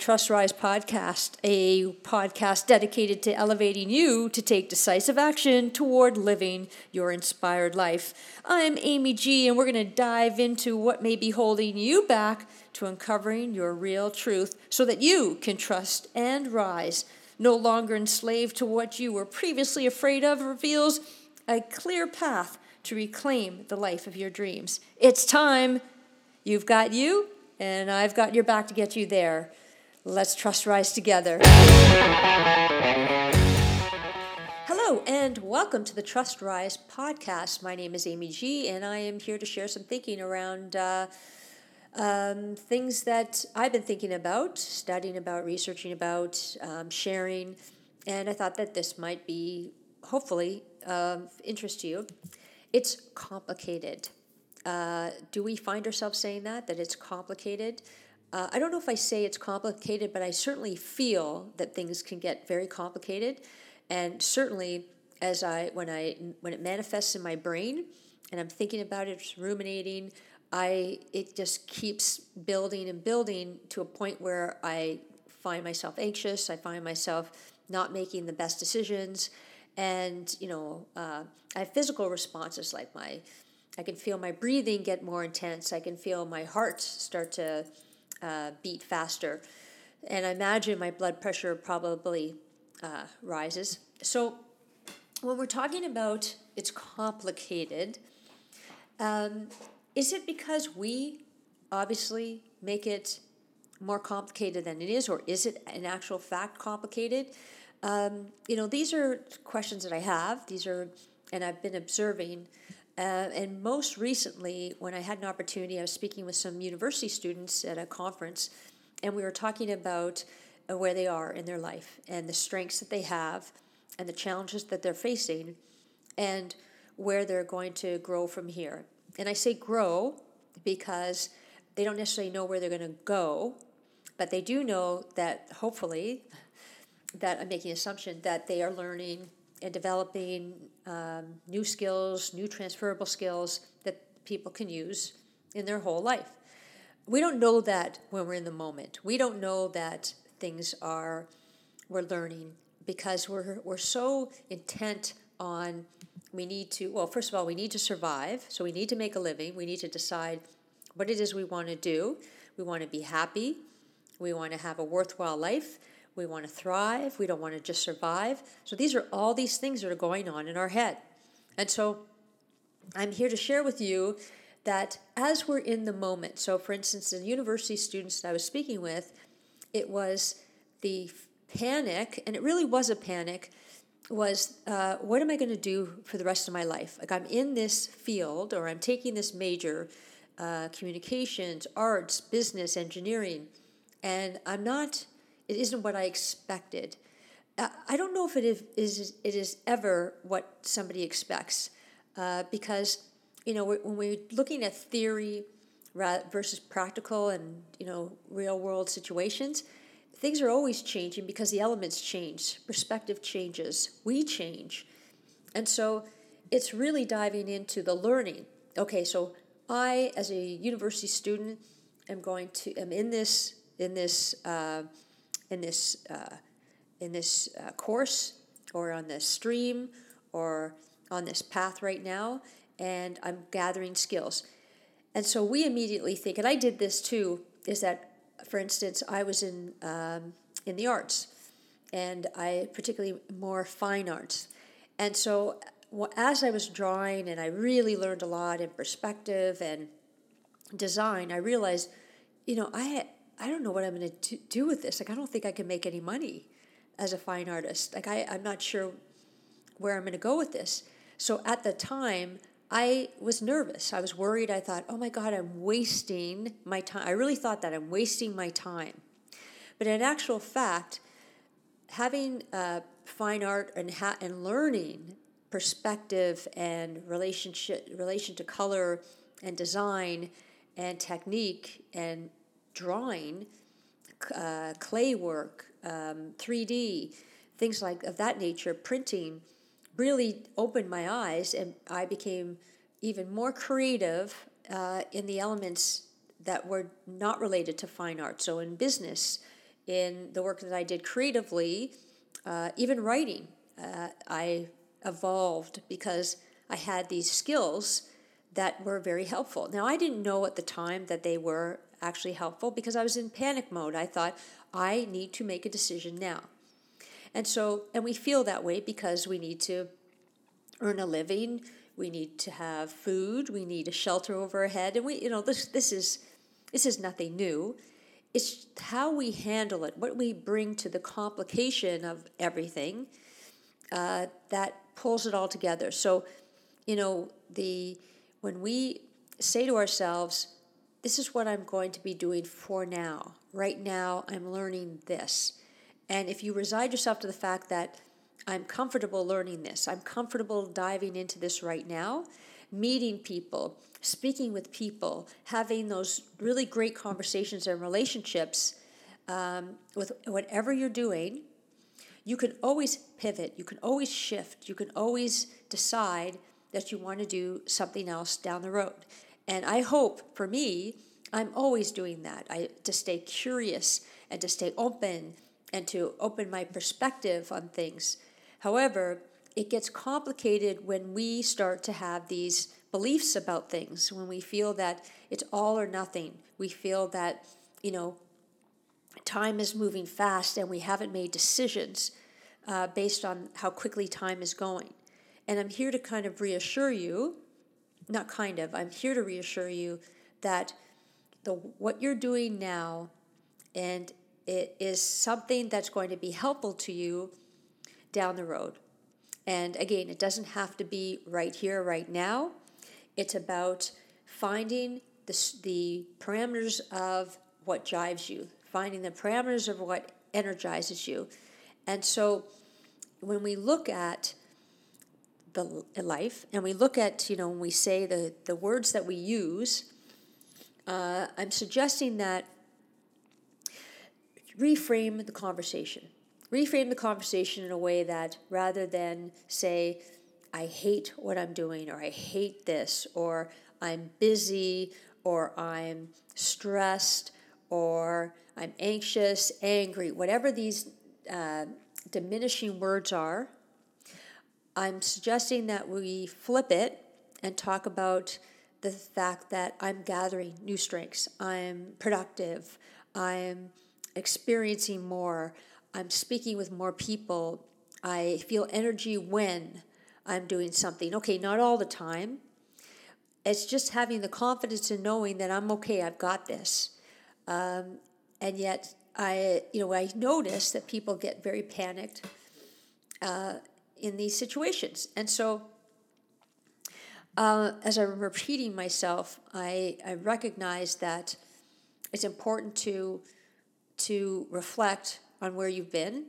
Trust Rise podcast, a podcast dedicated to elevating you to take decisive action toward living your inspired life. I'm Amy G, and we're going to dive into what may be holding you back to uncovering your real truth so that you can trust and rise. No longer enslaved to what you were previously afraid of reveals a clear path to reclaim the life of your dreams. It's time. You've got you and I've got your back to get you there. Let's trust rise together. Hello, and welcome to the Trust Rise podcast. My name is Amy G, and I am here to share some thinking around uh, um, things that I've been thinking about, studying about, researching about, um, sharing, and I thought that this might be hopefully of interest to you. It's complicated. Uh, do we find ourselves saying that, that it's complicated? Uh, I don't know if I say it's complicated, but I certainly feel that things can get very complicated. And certainly, as I when I when it manifests in my brain, and I'm thinking about it, ruminating, I it just keeps building and building to a point where I find myself anxious. I find myself not making the best decisions, and you know, uh, I have physical responses like my I can feel my breathing get more intense. I can feel my heart start to uh, beat faster. And I imagine my blood pressure probably uh, rises. So, when we're talking about it's complicated, um, is it because we obviously make it more complicated than it is, or is it an actual fact complicated? Um, you know, these are questions that I have. These are, and I've been observing uh, and most recently, when I had an opportunity, I was speaking with some university students at a conference, and we were talking about uh, where they are in their life and the strengths that they have and the challenges that they're facing and where they're going to grow from here. And I say grow because they don't necessarily know where they're going to go, but they do know that hopefully, that I'm making assumption that they are learning and developing um, new skills, new transferable skills that people can use in their whole life. We don't know that when we're in the moment. We don't know that things are we're learning because we're we're so intent on we need to well first of all we need to survive. So we need to make a living. We need to decide what it is we want to do. We want to be happy. We want to have a worthwhile life we want to thrive. We don't want to just survive. So these are all these things that are going on in our head. And so I'm here to share with you that as we're in the moment, so for instance, the university students that I was speaking with, it was the panic, and it really was a panic, was uh, what am I going to do for the rest of my life? Like I'm in this field or I'm taking this major, uh, communications, arts, business, engineering, and I'm not it isn't what I expected. Uh, I don't know if it is, it is ever what somebody expects uh, because, you know, when we're looking at theory versus practical and, you know, real world situations, things are always changing because the elements change, perspective changes, we change. And so it's really diving into the learning. Okay, so I, as a university student, am going to, am in this, in this, uh, in this uh, in this uh, course or on this stream or on this path right now, and I'm gathering skills. And so we immediately think, and I did this too, is that, for instance, I was in um, in the arts, and I particularly more fine arts, and so as I was drawing, and I really learned a lot in perspective and design, I realized, you know, I I don't know what I'm going to do with this. Like, I don't think I can make any money as a fine artist. Like, I, I'm not sure where I'm going to go with this. So at the time, I was nervous. I was worried. I thought, oh my God, I'm wasting my time. I really thought that I'm wasting my time. But in actual fact, having uh, fine art and, ha- and learning perspective and relationship relation to color and design and technique and drawing, uh, clay work, um, 3D, things like of that nature, printing, really opened my eyes, and I became even more creative uh, in the elements that were not related to fine art. So in business, in the work that I did creatively, uh, even writing, uh, I evolved because I had these skills that were very helpful. Now, I didn't know at the time that they were actually helpful because I was in panic mode. I thought, I need to make a decision now. And so, and we feel that way because we need to earn a living, we need to have food, we need a shelter over our head, and we, you know, this this is this is nothing new. It's how we handle it, what we bring to the complication of everything uh, that pulls it all together. So, you know, the when we say to ourselves, "This is what I'm going to be doing for now. Right now, I'm learning this," and if you reside yourself to the fact that I'm comfortable learning this. I'm comfortable diving into this right now, meeting people, speaking with people, having those really great conversations and relationships um, with whatever you're doing. You can always pivot, you can always shift, you can always decide that you want to do something else down the road. And I hope for me, I'm always doing that. I to stay curious and to stay open and to open my perspective on things However, it gets complicated when we start to have these beliefs about things, when we feel that it's all or nothing. We feel that, you know, time is moving fast and we haven't made decisions uh, based on how quickly time is going. And I'm here to kind of reassure you, not kind of, I'm here to reassure you that the what you're doing now and it is something that's going to be helpful to you down the road. And again, it doesn't have to be right here, right now. It's about finding the, the parameters of what jives you, finding the parameters of what energizes you. And so when we look at the life and we look at, you know, when we say the, the words that we use, uh, I'm suggesting that reframe the conversation. Reframe the conversation in a way that rather than say, I hate what I'm doing, or I hate this, or I'm busy, or I'm stressed, or I'm anxious, angry, whatever these uh, diminishing words are, I'm suggesting that we flip it and talk about the fact that I'm gathering new strengths, I'm productive, I'm experiencing more, I'm speaking with more people. I feel energy when I'm doing something. Okay, not all the time. It's just having the confidence in knowing that I'm okay, I've got this. Um, and yet, I, you know, I notice that people get very panicked uh, in these situations. And so, uh, as I'm repeating myself, I, I recognize that it's important to, to reflect on where you've been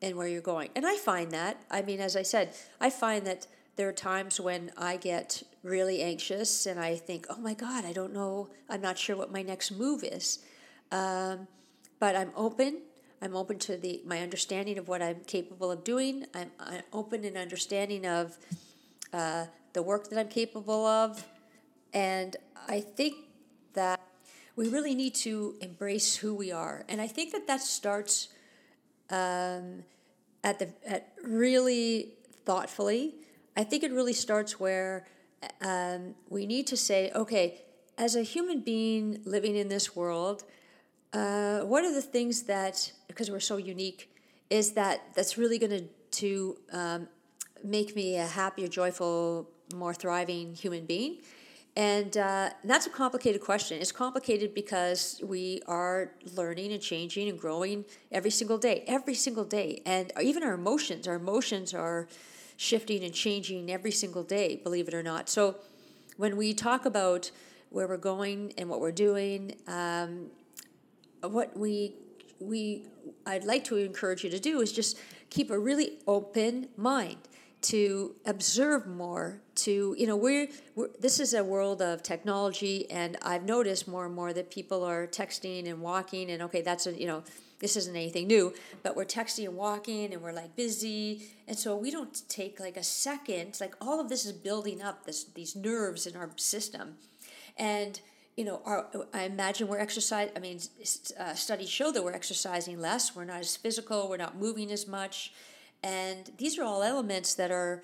and where you're going. And I find that, I mean, as I said, I find that there are times when I get really anxious and I think, oh my God, I don't know, I'm not sure what my next move is. Um, but I'm open. I'm open to the my understanding of what I'm capable of doing. I'm, I'm open and understanding of uh, the work that I'm capable of, and I think that we really need to embrace who we are. And I think that that starts um, at the at really thoughtfully. I think it really starts where um, we need to say, okay, as a human being living in this world, uh, what are the things that because we're so unique is that that's really going to to um, make me a happier, joyful, more thriving human being? And uh, that's a complicated question. It's complicated because we are learning and changing and growing every single day, every single day. And even our emotions, our emotions are shifting and changing every single day, believe it or not. So when we talk about where we're going and what we're doing, um, what we we I'd like to encourage you to do is just keep a really open mind to observe more to you know we're, we're, this is a world of technology and i've noticed more and more that people are texting and walking and okay that's a you know this isn't anything new but we're texting and walking and we're like busy. And so we don't take like a second like all of this is building up this these nerves in our system. And you know, our, I imagine we're exercise. I mean, uh, studies show that we're exercising less. We're not as physical. We're not moving as much, and these are all elements that are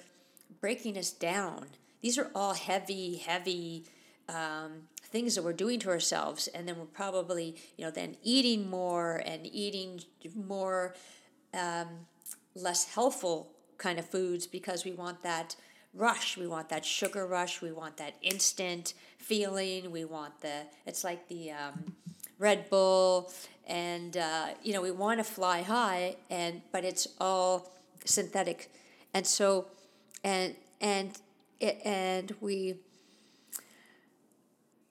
breaking us down. These are all heavy, heavy um, things that we're doing to ourselves, and then we're probably, you know, then eating more and eating more um, less healthful kind of foods because we want that rush. We want that sugar rush. We want that instant feeling. We want the, it's like the um, Red Bull, and, uh, you know, we want to fly high, and but it's all synthetic. And so, and, and, and we,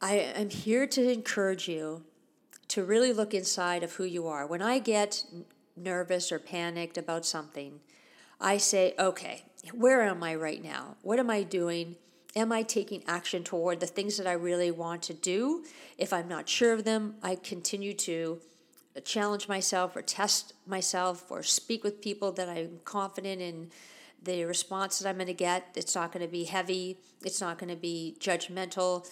I am here to encourage you to really look inside of who you are. When I get nervous or panicked about something, I say, okay, where am I right now? What am I doing? Am I taking action toward the things that I really want to do? If I'm not sure of them, I continue to challenge myself or test myself or speak with people that I'm confident in the response that I'm going to get. It's not going to be heavy, it's not going to be judgmental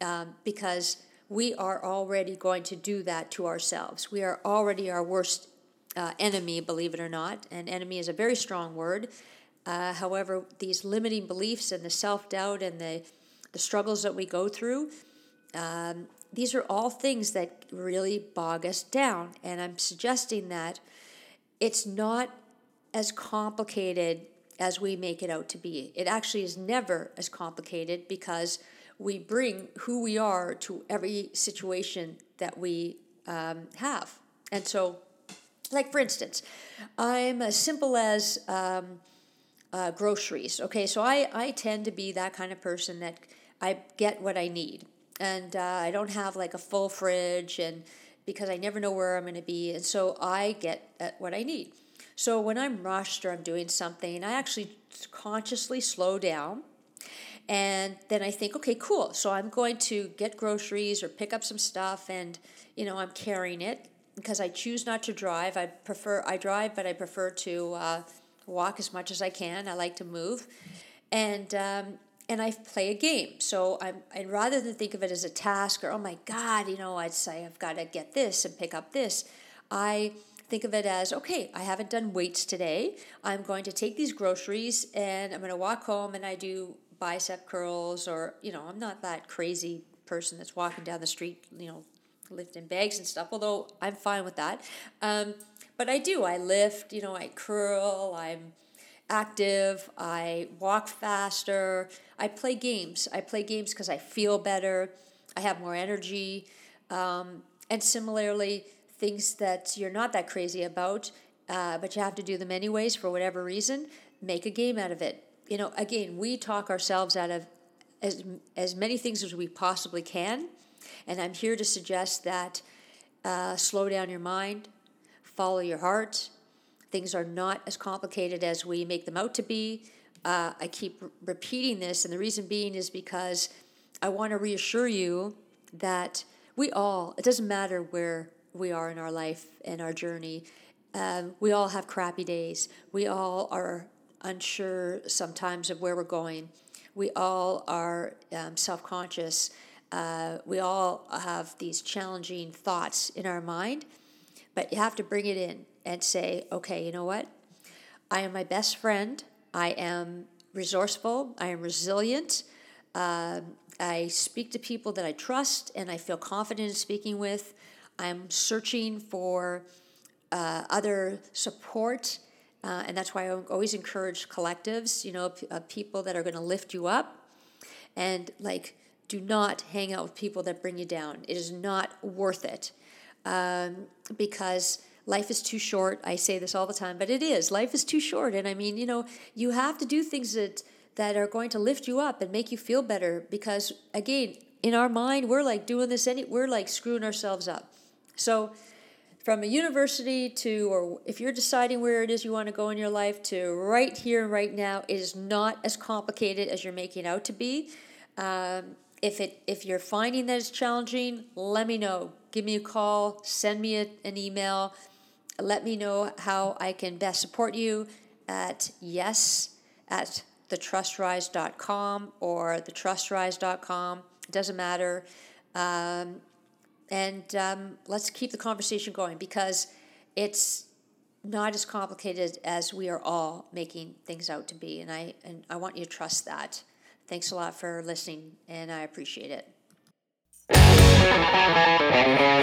um, because we are already going to do that to ourselves. We are already our worst uh, enemy, believe it or not. And enemy is a very strong word. Uh, however, these limiting beliefs and the self doubt and the, the struggles that we go through, um, these are all things that really bog us down. And I'm suggesting that it's not as complicated as we make it out to be. It actually is never as complicated because we bring who we are to every situation that we um, have. And so, like for instance, I'm as simple as um, uh, groceries. Okay, so I, I tend to be that kind of person that I get what I need. And uh, I don't have like a full fridge and because I never know where I'm going to be. And so I get what I need. So when I'm rushed or I'm doing something, I actually consciously slow down and then I think, okay, cool. So I'm going to get groceries or pick up some stuff, and you know I'm carrying it because I choose not to drive. I prefer I drive, but I prefer to uh, walk as much as I can. I like to move, and um, and I play a game. So I'm and rather than think of it as a task or oh my god, you know, I'd say I've got to get this and pick up this. I think of it as okay, I haven't done weights today. I'm going to take these groceries and I'm going to walk home and I do bicep curls or you know i'm not that crazy person that's walking down the street you know lifting bags and stuff although i'm fine with that um, but i do i lift you know i curl i'm active i walk faster i play games i play games because i feel better i have more energy um, and similarly things that you're not that crazy about uh, but you have to do them anyways for whatever reason make a game out of it you know, again, we talk ourselves out of as, as many things as we possibly can. And I'm here to suggest that uh, slow down your mind, follow your heart. Things are not as complicated as we make them out to be. Uh, I keep r- repeating this, and the reason being is because I want to reassure you that we all, it doesn't matter where we are in our life and our journey, um, we all have crappy days. We all are unsure sometimes of where we're going. We all are um, self conscious. Uh, we all have these challenging thoughts in our mind, but you have to bring it in and say, okay, you know what? I am my best friend. I am resourceful. I am resilient. Uh, I speak to people that I trust and I feel confident in speaking with. I'm searching for uh, other support uh, and that's why I always encourage collectives, you know, uh, people that are going to lift you up. And like, do not hang out with people that bring you down. It is not worth it um, because life is too short. I say this all the time, but it is. Life is too short. And I mean, you know, you have to do things that, that are going to lift you up and make you feel better because, again, in our mind, we're like doing this, any, we're like screwing ourselves up. So, from a university to, or if you're deciding where it is you want to go in your life, to right here and right now, it is not as complicated as you're making out to be. Um, if it if you're finding that it's challenging, let me know. Give me a call, send me a, an email, let me know how I can best support you at yes at thetrustrise.com or thetrustrise.com. It doesn't matter. Um, and um, let's keep the conversation going because it's not as complicated as we are all making things out to be. And I, and I want you to trust that. Thanks a lot for listening, and I appreciate it. Thank you.